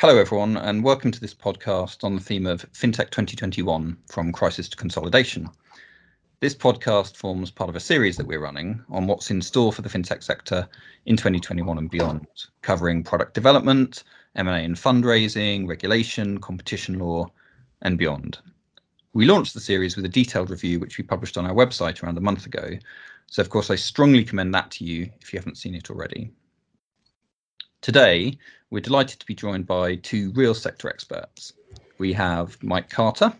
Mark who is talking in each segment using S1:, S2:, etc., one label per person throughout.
S1: Hello, everyone, and welcome to this podcast on the theme of FinTech 2021 from crisis to consolidation. This podcast forms part of a series that we're running on what's in store for the FinTech sector in 2021 and beyond, covering product development, M&A and fundraising, regulation, competition law, and beyond. We launched the series with a detailed review, which we published on our website around a month ago. So, of course, I strongly commend that to you if you haven't seen it already. Today, we're delighted to be joined by two real sector experts. We have Mike Carter.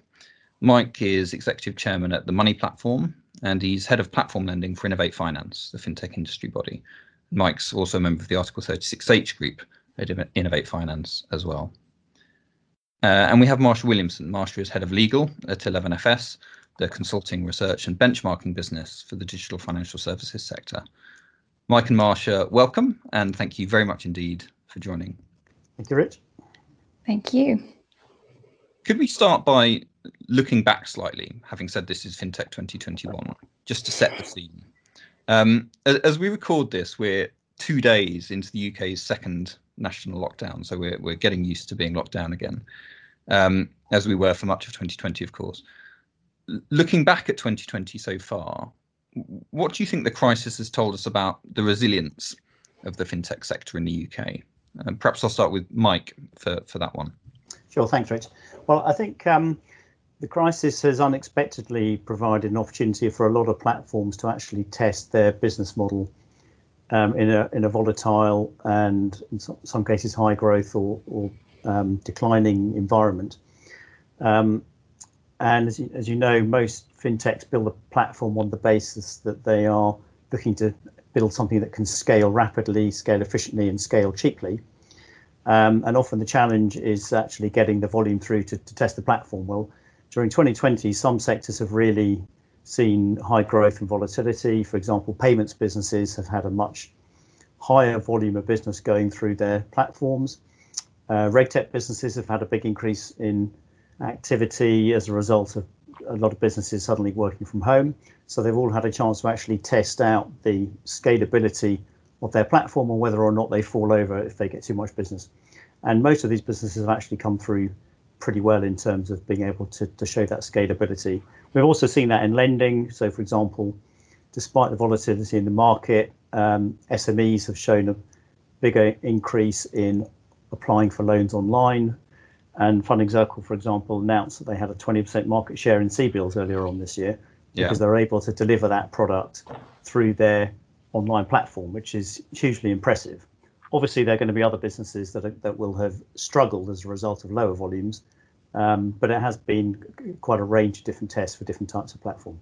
S1: Mike is executive chairman at the Money Platform, and he's head of platform lending for Innovate Finance, the fintech industry body. Mike's also a member of the Article 36H group at Innovate Finance as well. Uh, and we have Marsha Williamson. Marsha is head of legal at 11FS, the consulting, research, and benchmarking business for the digital financial services sector. Mike and Marsha, welcome, and thank you very much indeed for joining.
S2: Thank you, Rich.
S3: Thank you.
S1: Could we start by looking back slightly, having said this is FinTech 2021, just to set the scene? Um, as we record this, we're two days into the UK's second national lockdown, so we're, we're getting used to being locked down again, um, as we were for much of 2020, of course. Looking back at 2020 so far, what do you think the crisis has told us about the resilience of the fintech sector in the UK? Um, perhaps I'll start with Mike for, for that one.
S2: Sure, thanks, Rich. Well, I think um, the crisis has unexpectedly provided an opportunity for a lot of platforms to actually test their business model um, in a in a volatile and in some cases high growth or, or um, declining environment. Um, and as you, as you know, most fintechs build a platform on the basis that they are looking to build something that can scale rapidly, scale efficiently, and scale cheaply. Um, and often the challenge is actually getting the volume through to, to test the platform. Well, during 2020, some sectors have really seen high growth and volatility. For example, payments businesses have had a much higher volume of business going through their platforms. Uh, RegTech businesses have had a big increase in activity as a result of a lot of businesses suddenly working from home. So they've all had a chance to actually test out the scalability of their platform and whether or not they fall over if they get too much business. And most of these businesses have actually come through pretty well in terms of being able to, to show that scalability. We've also seen that in lending. So, for example, despite the volatility in the market, um, SMEs have shown a bigger increase in applying for loans online. And Funding Circle, for example, announced that they had a 20% market share in CBILS earlier on this year yeah. because they're able to deliver that product through their online platform, which is hugely impressive. Obviously, there are going to be other businesses that, are, that will have struggled as a result of lower volumes, um, but it has been quite a range of different tests for different types of platform.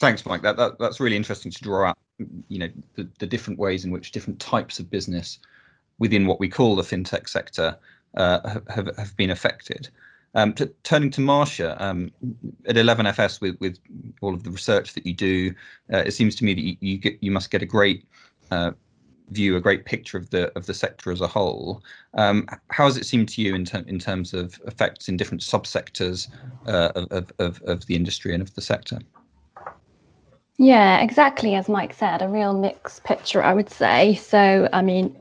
S1: Thanks, Mike. That, that that's really interesting to draw out. You know, the, the different ways in which different types of business within what we call the fintech sector uh, have, have been affected. Um, to, turning to Marsha, um, at 11FS with, with all of the research that you do, uh, it seems to me that you, you, get, you must get a great uh, view, a great picture of the of the sector as a whole. Um, how has it seemed to you in, ter- in terms of effects in different subsectors uh, of, of, of the industry and of the sector?
S3: Yeah, exactly as Mike said, a real mixed picture, I would say. So, I mean,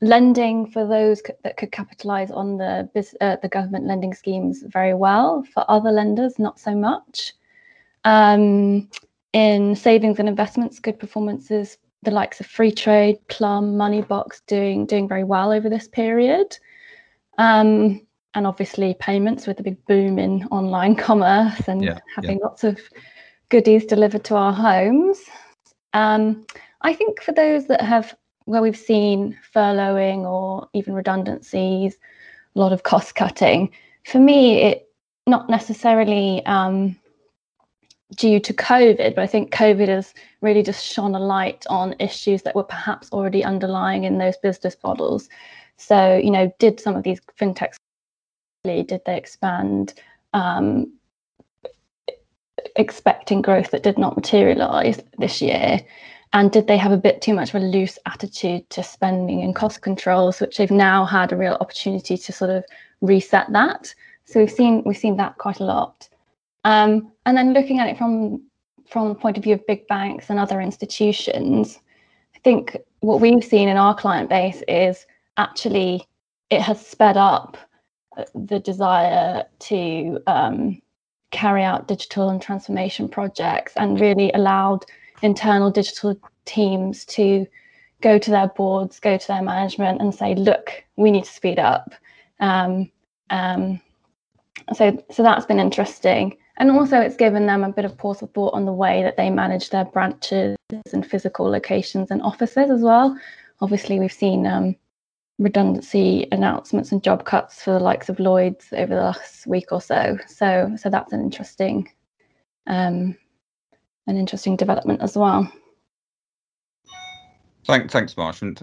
S3: lending for those that could capitalize on the uh, the government lending schemes very well. For other lenders, not so much. Um, in savings and investments, good performances. The likes of Freetrade Plum, Moneybox doing doing very well over this period. Um, and obviously payments with a big boom in online commerce and yeah, having yeah. lots of goodies delivered to our homes. Um, I think for those that have where we've seen furloughing or even redundancies, a lot of cost cutting, for me, it not necessarily um, due to COVID, but I think COVID has really just shone a light on issues that were perhaps already underlying in those business models. So, you know, did some of these fintechs did they expand um, expecting growth that did not materialize this year? And did they have a bit too much of a loose attitude to spending and cost controls, which they've now had a real opportunity to sort of reset that? So we've seen we've seen that quite a lot. Um, and then looking at it from from the point of view of big banks and other institutions, I think what we've seen in our client base is actually it has sped up uh, the desire to um, carry out digital and transformation projects and really allowed internal digital teams to go to their boards, go to their management and say, look, we need to speed up. Um, um, so, so that's been interesting. And also, it's given them a bit of pause of thought on the way that they manage their branches and physical locations and offices as well. Obviously, we've seen um, redundancy announcements and job cuts for the likes of Lloyds over the last week or so. So, so that's an interesting, um, an interesting development as well.
S1: Thank, thanks, Marsh, and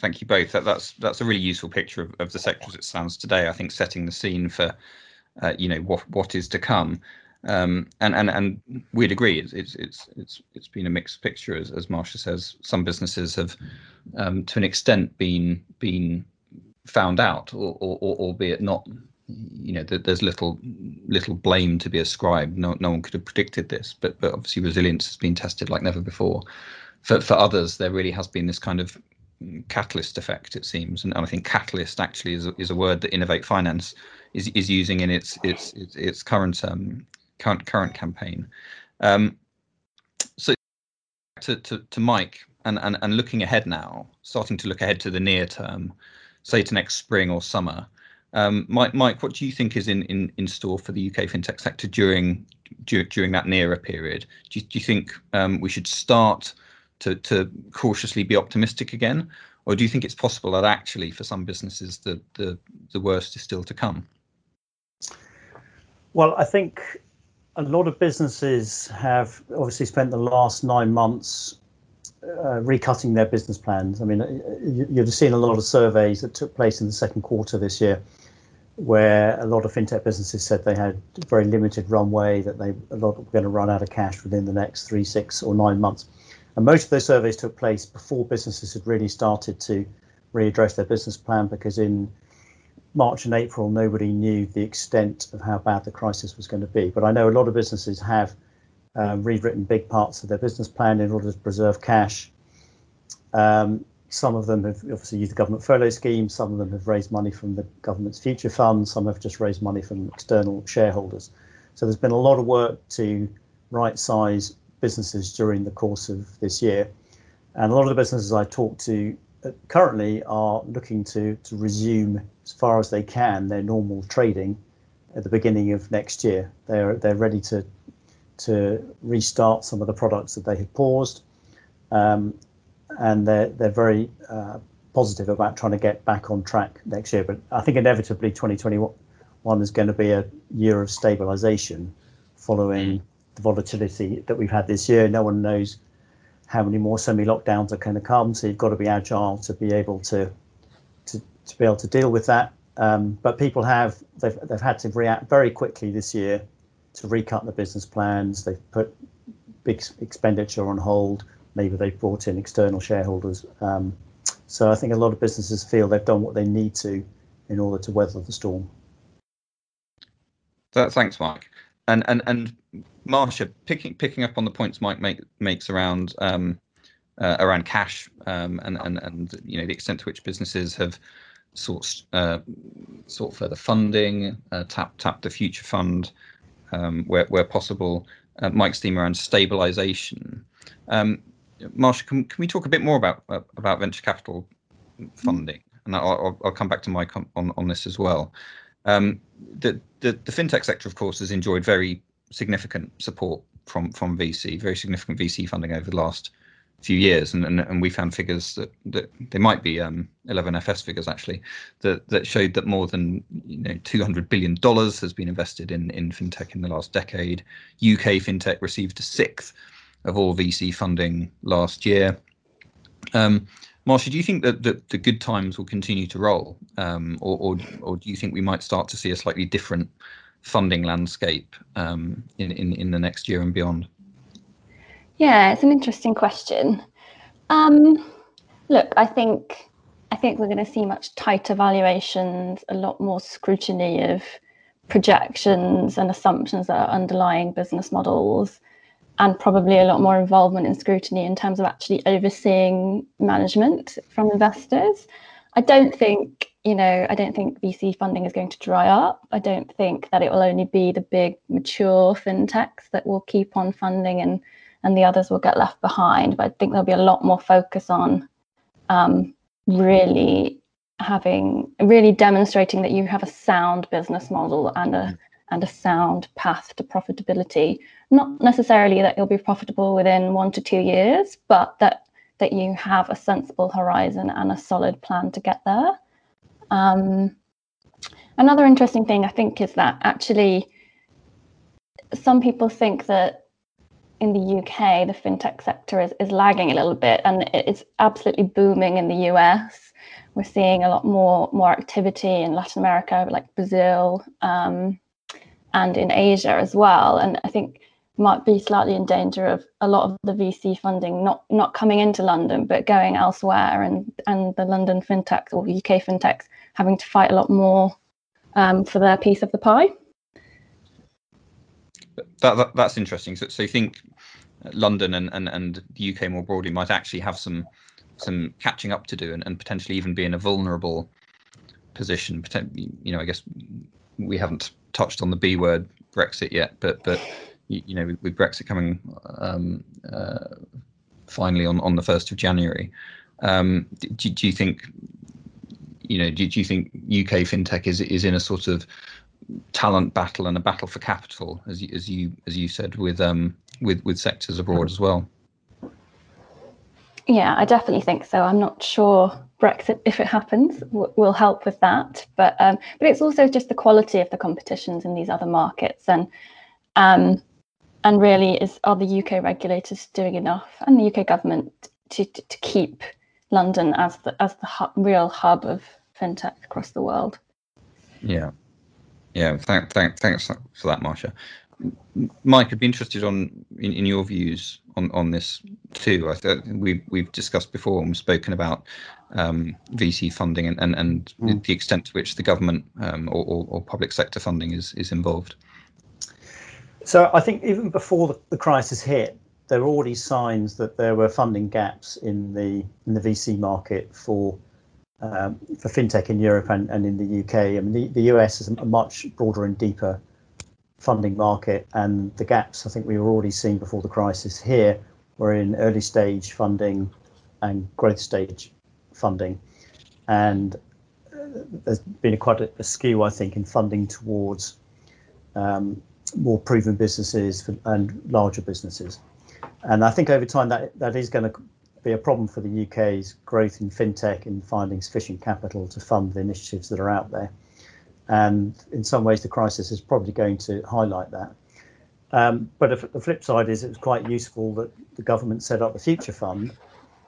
S1: thank you both. That, that's that's a really useful picture of, of the sector as it stands today. I think setting the scene for, uh, you know, what what is to come. Um, and and and we'd agree. It's it's it's it's been a mixed picture, as as Marsha says. Some businesses have, um, to an extent, been been found out, or, or, or albeit not. You know, there's little little blame to be ascribed. No no one could have predicted this, but but obviously resilience has been tested like never before. For for others, there really has been this kind of catalyst effect, it seems, and, and I think catalyst actually is a, is a word that Innovate Finance is is using in its its its, its current um, current current campaign. Um, so to, to, to Mike and, and and looking ahead now, starting to look ahead to the near term, say to next spring or summer. Um, Mike, Mike, what do you think is in, in, in store for the UK fintech sector during during that nearer period? Do you, do you think um, we should start to to cautiously be optimistic again, or do you think it's possible that actually for some businesses the the, the worst is still to come?
S2: Well, I think a lot of businesses have obviously spent the last nine months uh, recutting their business plans. I mean, uh, you, you've seen a lot of surveys that took place in the second quarter this year, where a lot of fintech businesses said they had very limited runway, that they a lot were going to run out of cash within the next three, six, or nine months. And most of those surveys took place before businesses had really started to readdress their business plan, because in March and April, nobody knew the extent of how bad the crisis was going to be. But I know a lot of businesses have um, rewritten big parts of their business plan in order to preserve cash. Um, some of them have obviously used the government furlough scheme. Some of them have raised money from the government's future fund. Some have just raised money from external shareholders. So there's been a lot of work to right size businesses during the course of this year. And a lot of the businesses I talk to currently are looking to, to resume as far as they can their normal trading at the beginning of next year. They're they're ready to to restart some of the products that they had paused, um, and they're they're very uh, positive about trying to get back on track next year. But I think inevitably 2021 is going to be a year of stabilization following mm. the volatility that we've had this year. No one knows how many more semi-lockdowns are going to come. So you've got to be agile to be able to to, to be able to deal with that. Um, but people have they've they've had to react very quickly this year to recut the business plans. They've put big expenditure on hold. Maybe they've brought in external shareholders. Um, so I think a lot of businesses feel they've done what they need to in order to weather the storm.
S1: thanks, Mike. And and and Marsha, picking picking up on the points Mike make, makes around um, uh, around cash um, and and and you know the extent to which businesses have sought uh, sought further funding, uh, tap tap the future fund um, where where possible. Uh, Mike's theme around stabilization. Um, Marsha, can can we talk a bit more about uh, about venture capital funding? And I'll, I'll, come back to Mike on, on, on this as well. Um, the, the the fintech sector, of course, has enjoyed very significant support from from VC, very significant VC funding over the last few years, and and, and we found figures that, that they might be um, 11FS figures actually that that showed that more than you know 200 billion dollars has been invested in in fintech in the last decade. UK fintech received a sixth of all VC funding last year. Um, Marsha, do you think that, that the good times will continue to roll, um, or, or, or do you think we might start to see a slightly different funding landscape um, in, in, in the next year and beyond?
S3: Yeah, it's an interesting question. Um, look, I think I think we're going to see much tighter valuations, a lot more scrutiny of projections and assumptions that are underlying business models, and probably a lot more involvement in scrutiny in terms of actually overseeing management from investors. I don't think you know I don't think VC funding is going to dry up. I don't think that it will only be the big mature fintechs that will keep on funding and and the others will get left behind. But I think there'll be a lot more focus on um, really having really demonstrating that you have a sound business model and a and a sound path to profitability. Not necessarily that you'll be profitable within one to two years, but that that you have a sensible horizon and a solid plan to get there. Um, another interesting thing I think is that actually some people think that in the UK the fintech sector is, is lagging a little bit and it's absolutely booming in the US. We're seeing a lot more more activity in Latin America, like Brazil, um, and in Asia as well. And I think might be slightly in danger of a lot of the VC funding not not coming into London but going elsewhere, and and the London fintechs or UK fintechs having to fight a lot more um, for their piece of the pie.
S1: That, that that's interesting. So, so you think London and, and, and the UK more broadly might actually have some some catching up to do and, and potentially even be in a vulnerable position. You know, I guess we haven't touched on the B word Brexit yet, but but you, you know with, with, Brexit coming um, uh, finally on on the first of January, um, do, do you think you know do, do you think UK fintech is is in a sort of talent battle and a battle for capital as you as you as you said with um with with sectors abroad as well?
S3: Yeah, I definitely think so. I'm not sure Brexit, if it happens, w- will help with that. But um, but it's also just the quality of the competitions in these other markets, and um, and really is are the UK regulators doing enough, and the UK government to to, to keep London as the as the hu- real hub of fintech across the world.
S1: Yeah, yeah. Thank, thank, thanks for that, Marsha. Mike, I'd be interested on in, in your views on, on this too. I thought we we've discussed before and we've spoken about um, VC funding and and, and mm. the extent to which the government um, or, or, or, public sector funding is is involved.
S2: So I think even before the, the crisis hit, there were already signs that there were funding gaps in the in the VC market for um, for fintech in Europe and, and in the UK. I mean, the, the US is a much broader and deeper funding market, and the gaps I think we were already seeing before the crisis here were in early stage funding and growth stage funding, and uh, there's been a quite a, a, skew I think in funding towards um, more proven businesses and larger businesses, and I think over time that that is going to be a problem for the UK's growth in fintech in finding sufficient capital to fund the initiatives that are out there. And in some ways, the crisis is probably going to highlight that. Um, but the flip side is it was quite useful that the government set up the Future Fund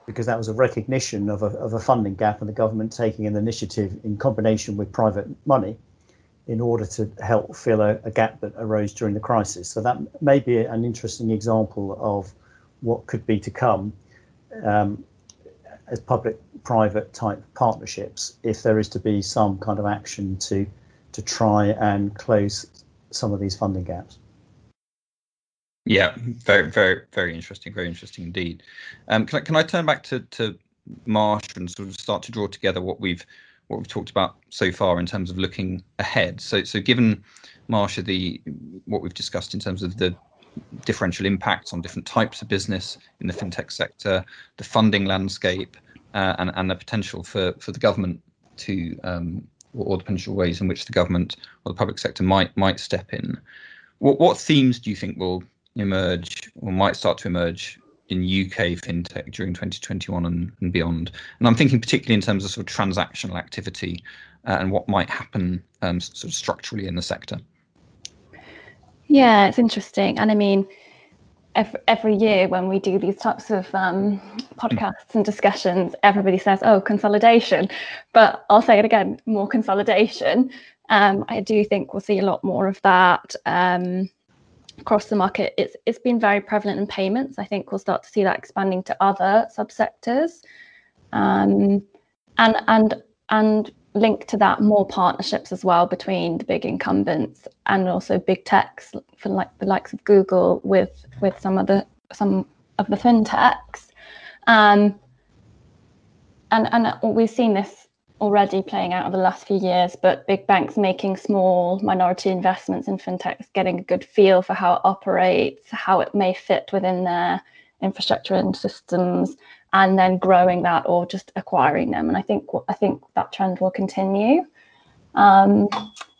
S2: because that was a recognition of a, of a funding gap and the government taking an initiative in combination with private money in order to help fill a, a gap that arose during the crisis. So that may be an interesting example of what could be to come um, as public-private type partnerships if there is to be some kind of action to to try and close some of these funding gaps.
S1: Yeah, very, very, very interesting. Very interesting indeed. Um, can I can I turn back to to Marsh and sort of start to draw together what we've what we've talked about so far in terms of looking ahead. So so given Marsha the what we've discussed in terms of the differential impacts on different types of business in the fintech sector, the funding landscape, uh, and and the potential for for the government to um, or the potential ways in which the government or the public sector might might step in. What what themes do you think will emerge or might start to emerge in UK fintech during 2021 and, and beyond? And I'm thinking particularly in terms of sort of transactional activity uh, and what might happen um, sort of structurally in the sector.
S3: Yeah, it's interesting, and I mean every, every year when we do these types of um, podcasts and discussions, everybody says, "Oh, consolidation," but I'll say it again: more consolidation. Um, I do think we'll see a lot more of that um, across the market. It's it's been very prevalent in payments. I think we'll start to see that expanding to other subsectors, um, and and and link to that more partnerships as well between the big incumbents and also big techs for like the likes of Google with with some of the some of the fintechs. Um, and and we've seen this already playing out over the last few years, but big banks making small minority investments in fintechs, getting a good feel for how it operates, how it may fit within their infrastructure and systems, and then growing that or just acquiring them. And I think I think that trend will continue. Um,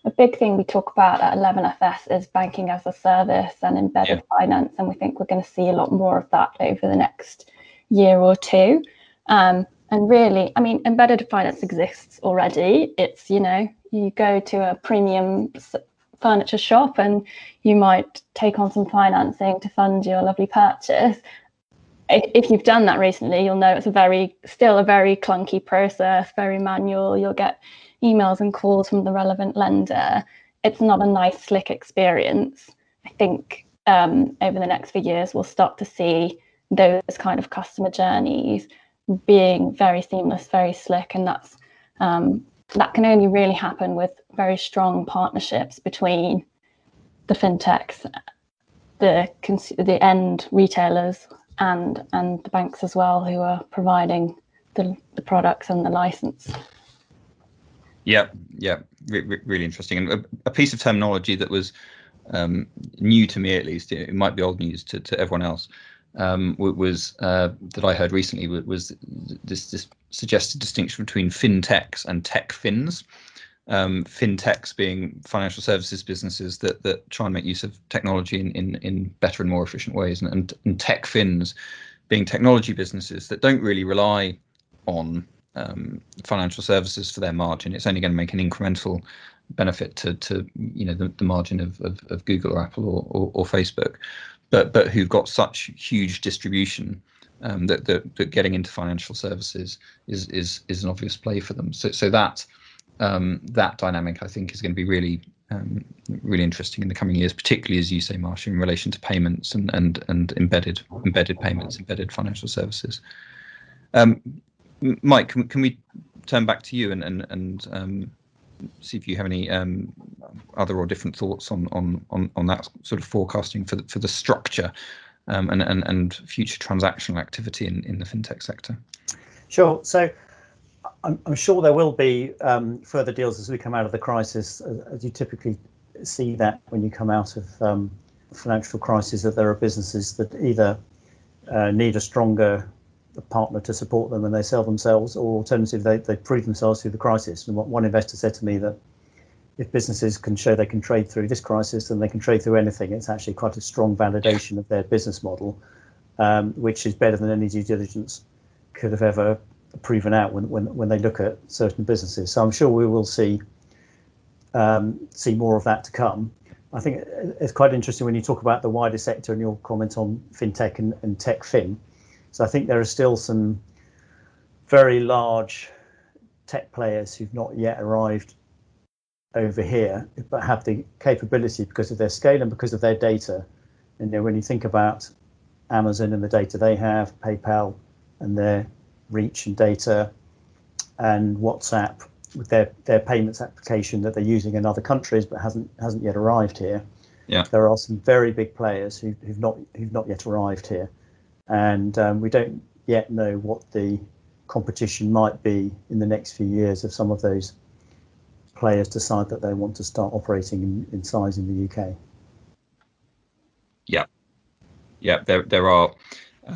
S3: a big thing we talk about at 11FS is banking as a service and embedded yeah. finance, and we think we're going to see a lot more of that over the next year or two. Um, and really, I mean, embedded finance exists already. It's, you know, you go to a premium furniture shop and you might take on some financing to fund your lovely purchase. If you've done that recently, you'll know it's a very, still a very clunky process, very manual. You'll get emails and calls from the relevant lender. It's not a nice, slick experience. I think um, over the next few years, we'll start to see those kind of customer journeys being very seamless, very slick, and that's um, that can only really happen with very strong partnerships between the fintechs, the cons- the end retailers, and and the banks as well, who are providing the, the products and the license.
S1: Yeah, yeah, re- re- really interesting, and a, a, piece of terminology that was um, new to me at least. It, might be old news to, to everyone else um, was uh, that I heard recently was this, this, suggested distinction between fintechs and tech fins. Um, fintechs being financial services businesses that that try and make use of technology in in, in better and more efficient ways, and, and, and tech fins being technology businesses that don't really rely on um, financial services for their margin. It's only going to make an incremental benefit to to you know the, the margin of, of, of Google or Apple or, or, or Facebook but but who've got such huge distribution um, that, that, that getting into financial services is is is an obvious play for them. So so that um, that dynamic I think is going to be really um, really interesting in the coming years, particularly as you say, Marsha, in relation to payments and and and embedded embedded payments, embedded financial services. Um, Mike, can, can we turn back to you and and and um, see if you have any um, other or different thoughts on on on, on that sort of forecasting for the, for the structure um, and, and and future transactional activity in, in the fintech sector.
S2: Sure. So I'm, I'm sure there will be um, further deals as we come out of the crisis, as you typically see that when you come out of um, financial crisis, that there are businesses that either uh, need a stronger partner to support them and they sell themselves, or alternatively, they, they prove themselves through the crisis. And what one investor said to me that if businesses can show they can trade through this crisis, then they can trade through anything. It's actually quite a strong validation of their business model, um, which is better than any due diligence could have ever proven out when, when, when they look at certain businesses. So I'm sure we will see um, see more of that to come. I think it's quite interesting when you talk about the wider sector and your comment on fintech and, and tech fin. So I think there are still some very large tech players who've not yet arrived over here, but have the capability because of their scale and because of their data. And you know, when you think about Amazon and the data they have, PayPal and their reach and data, and WhatsApp with their, their payments application that they're using in other countries but hasn't hasn't yet arrived here.
S1: Yeah.
S2: There are some very big players who, who've not who've not yet arrived here and um, we don't yet know what the competition might be in the next few years if some of those players decide that they want to start operating in, in size in the UK.
S1: Yeah, yeah, there there are,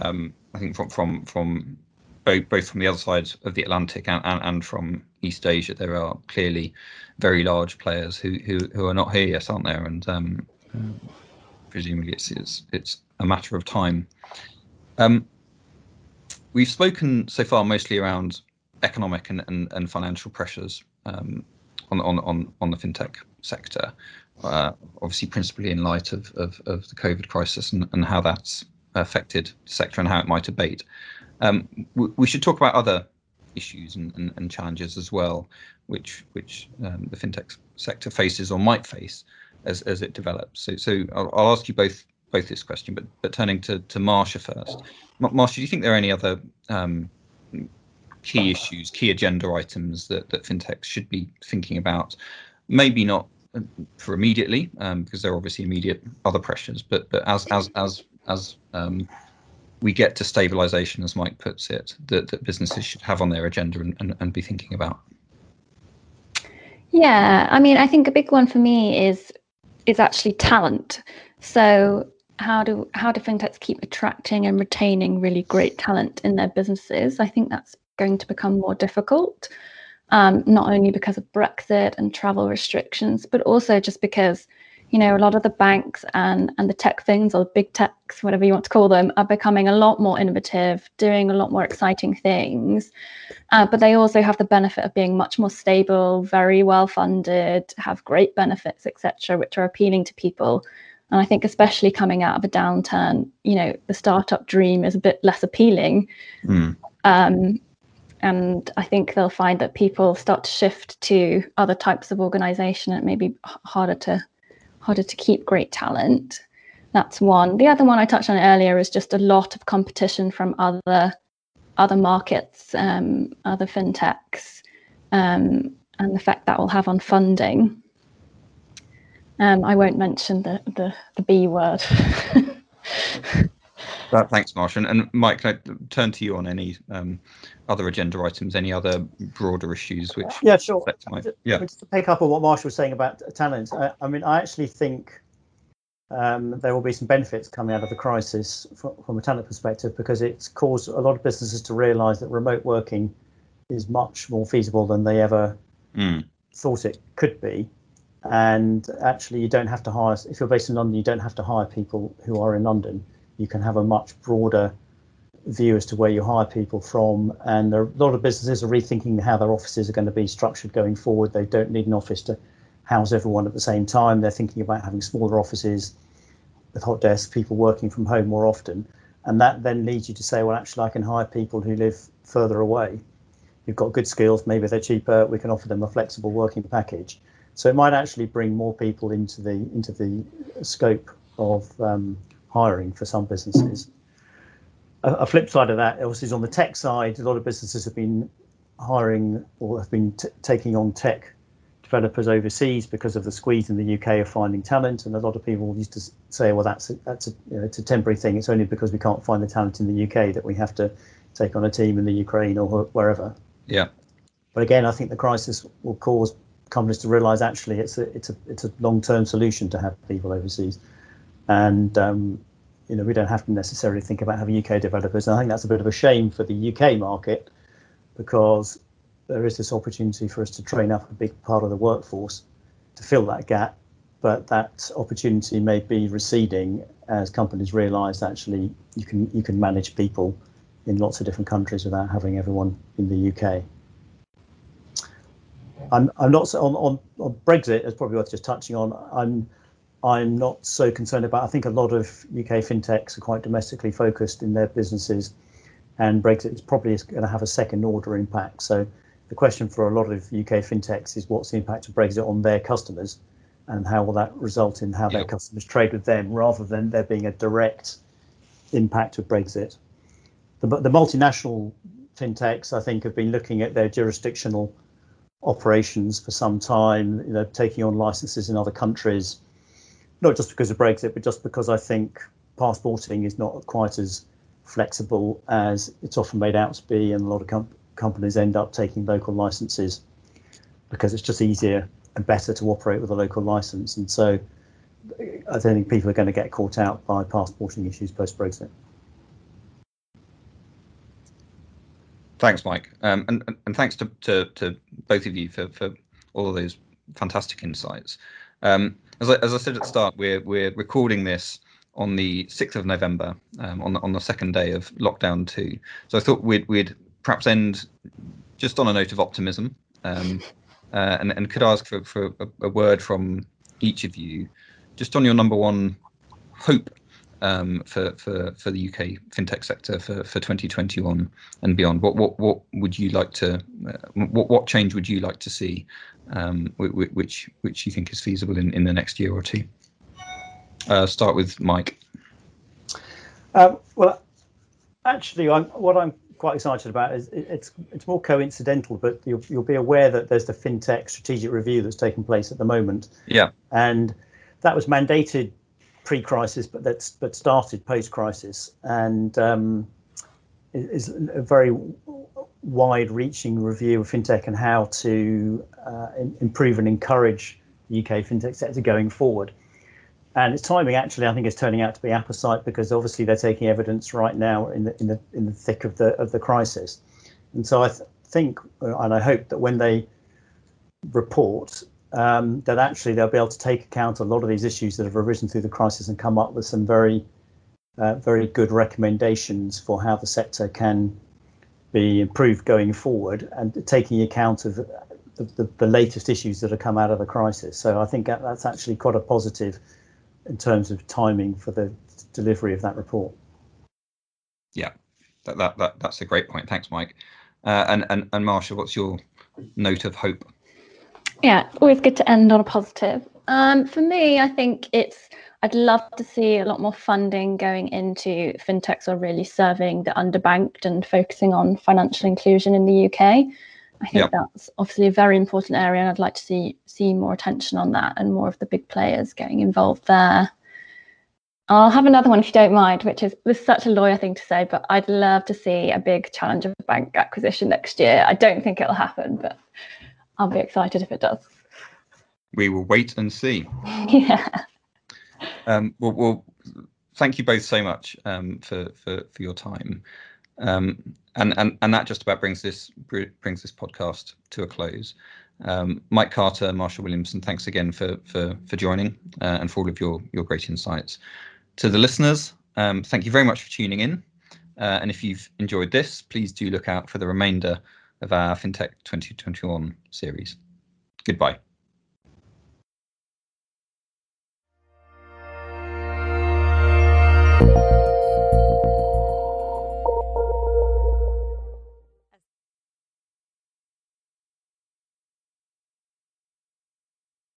S1: um, I think from from from both both from the other side of the Atlantic and, and, and from East Asia, there are clearly very large players who who, who are not here yet, aren't there? And um, presumably it's, it's it's a matter of time um, we've spoken so far mostly around economic and, and, and financial pressures um, on, on, on, on the fintech sector, uh, obviously principally in light of, of, of the COVID crisis and, and how that's affected the sector and how it might abate. Um, we, we, should talk about other issues and, and, and challenges as well, which which um, the fintech sector faces or might face as, as it develops. So, so I'll, I'll ask you both both this question, but but turning to to Marsha first. Marsha, do you think there are any other um, key issues, key agenda items that that fintechs should be thinking about? Maybe not uh, for immediately, um, because there are obviously immediate other pressures, but but as as as as um, we get to stabilization, as Mike puts it, that, that businesses should have on their agenda and, and, and be thinking about.
S3: Yeah, I mean, I think a big one for me is is actually talent. So how do how do fintechs keep attracting and retaining really great talent in their businesses? I think that's going to become more difficult, um, not only because of Brexit and travel restrictions, but also just because you know, a lot of the banks and and the tech fins or the big techs, whatever you want to call them, are becoming a lot more innovative, doing a lot more exciting things. Uh, but they also have the benefit of being much more stable, very well funded, have great benefits, etc., which are appealing to people. And I think, especially coming out of a downturn, you know, the startup dream is a bit less appealing. Mm. Um, and I think they'll find that people start to shift to other types of organization. It may be harder to harder to keep great talent. That's one. The other one I touched on earlier is just a lot of competition from other other markets, um, other fintechs, um, and the effect that will have on funding. Um, I won't mention the the, the B word.
S1: Uh, thanks, Marsha. And Mike, can I turn to you on any um, other agenda items, any other broader issues which
S2: yeah, sure. My, yeah, just to pick up on what Marsha was saying about talent. I, I mean, I actually think um, there will be some benefits coming out of the crisis from, from a talent perspective because it's caused a lot of businesses to realise that remote working is much more feasible than they ever mm. thought it could be. And actually, you don't have to hire. If you're based in London, you don't have to hire people who are in London you can have a much broader view as to where you hire people from. And there, a lot of businesses are rethinking how their offices are going to be structured going forward. They don't need an office to house everyone at the same time. They're thinking about having smaller offices with hot desks, people working from home more often. And that then leads you to say, well, actually, I can hire people who live further away. You've got good skills, maybe they're cheaper. We can offer them a flexible working package. So it might actually bring more people into the into the scope of um, hiring for some businesses. A, a flip side of that, obviously, is on the tech side. A lot of businesses have been hiring or have been t- taking on tech developers overseas because of the squeeze in the UK of finding talent. And a lot of people used to say, well, that's a, that's a, you know, it's a temporary thing. It's only because we can't find the talent in the UK that we have to take on a team in the Ukraine or wherever.
S1: Yeah.
S2: But again, I think the crisis will cause companies to realise actually it's a it's a it's a long term solution to have people overseas and um, you know we don't have to necessarily think about having UK developers. And I think that's a bit of a shame for the UK market because there is this opportunity for us to train up a big part of the workforce to fill that gap, but that opportunity may be receding as companies realise actually you can you can manage people in lots of different countries without having everyone in the UK. I'm, I'm not on, on, on Brexit. It's probably worth just touching on. I'm I'm not so concerned about. I think a lot of UK fintechs are quite domestically focused in their businesses, and Brexit is probably going to have a second order impact. So the question for a lot of UK fintechs is what's the impact of Brexit on their customers, and how will that result in how their customers trade with them, rather than there being a direct impact of Brexit. The, the multinational fintechs, I think, have been looking at their jurisdictional operations for some time. You know, taking on licenses in other countries not just because of Brexit, but just because I think passporting is not quite as flexible as it's often made out to be, and a lot of com- companies end up taking local licenses because it's just easier and better to operate with a local license. And so I don't think people are going to get caught out by passporting issues post Brexit.
S1: Thanks, Mike, um, and, and thanks to, to, to both of you for, for all of those fantastic insights. Um, as I, as I said at the start, we're we're recording this on the 6th of November, um, on the, on the second day of lockdown two. So I thought we'd we'd perhaps end just on a note of optimism, um, uh, and and could ask for for a, a, word from each of you, just on your number one hope um, for for for the UK fintech sector for for 2021 and beyond. What what what would you like to uh, what what change would you like to see um, which which you think is feasible in, in the next year or two? Uh, start with Mike.
S2: Um, well, actually, I'm, what I'm quite excited about is it, it's it's more coincidental, but you'll you'll be aware that there's the fintech strategic review that's taking place at the moment.
S1: Yeah,
S2: and that was mandated pre-crisis, but that's but started post-crisis, and um, is a very wide-reaching review of fintech and how to uh, improve and encourage the UK fintech sector going forward. And its timing actually, I think, is turning out to be apposite because obviously they're taking evidence right now in the in the in the thick of the of the crisis. And so I th- think, and I hope that when they report, um, that actually they'll be able to take account a lot of these issues that have arisen through the crisis and come up with some very, uh, very good recommendations for how the sector can be improved going forward and taking account of the, the, the latest issues that have come out of the crisis. So I think that's actually quite a positive in terms of timing for the delivery of that report.
S1: Yeah, that, that, that that's a great point. Thanks, Mike. Uh, and and and Marsha, what's your note of hope?
S3: Yeah, always good to end on a positive. Um, for me, I think it's I'd love to see a lot more funding going into fintechs or really serving the underbanked and focusing on financial inclusion in the UK. I think yep. that's obviously a very important area, and I'd like to see see more attention on that and more of the big players getting involved there. I'll have another one if you don't mind, which is this is such a lawyer thing to say, but I'd love to see a big challenger bank acquisition next year. I don't think it'll happen, but I'll be excited if it does.
S1: We will wait and see.
S3: yeah.
S1: Um, well, well, thank you both so much um, for, for for your time, um, and and and that just about brings this brings this podcast to a close. Um, Mike Carter, Marsha Williamson, thanks again for for for joining uh, and for all of your your great insights. To the listeners, um, thank you very much for tuning in. Uh, and if you've enjoyed this, please do look out for the remainder of our FinTech 2021 series. Goodbye.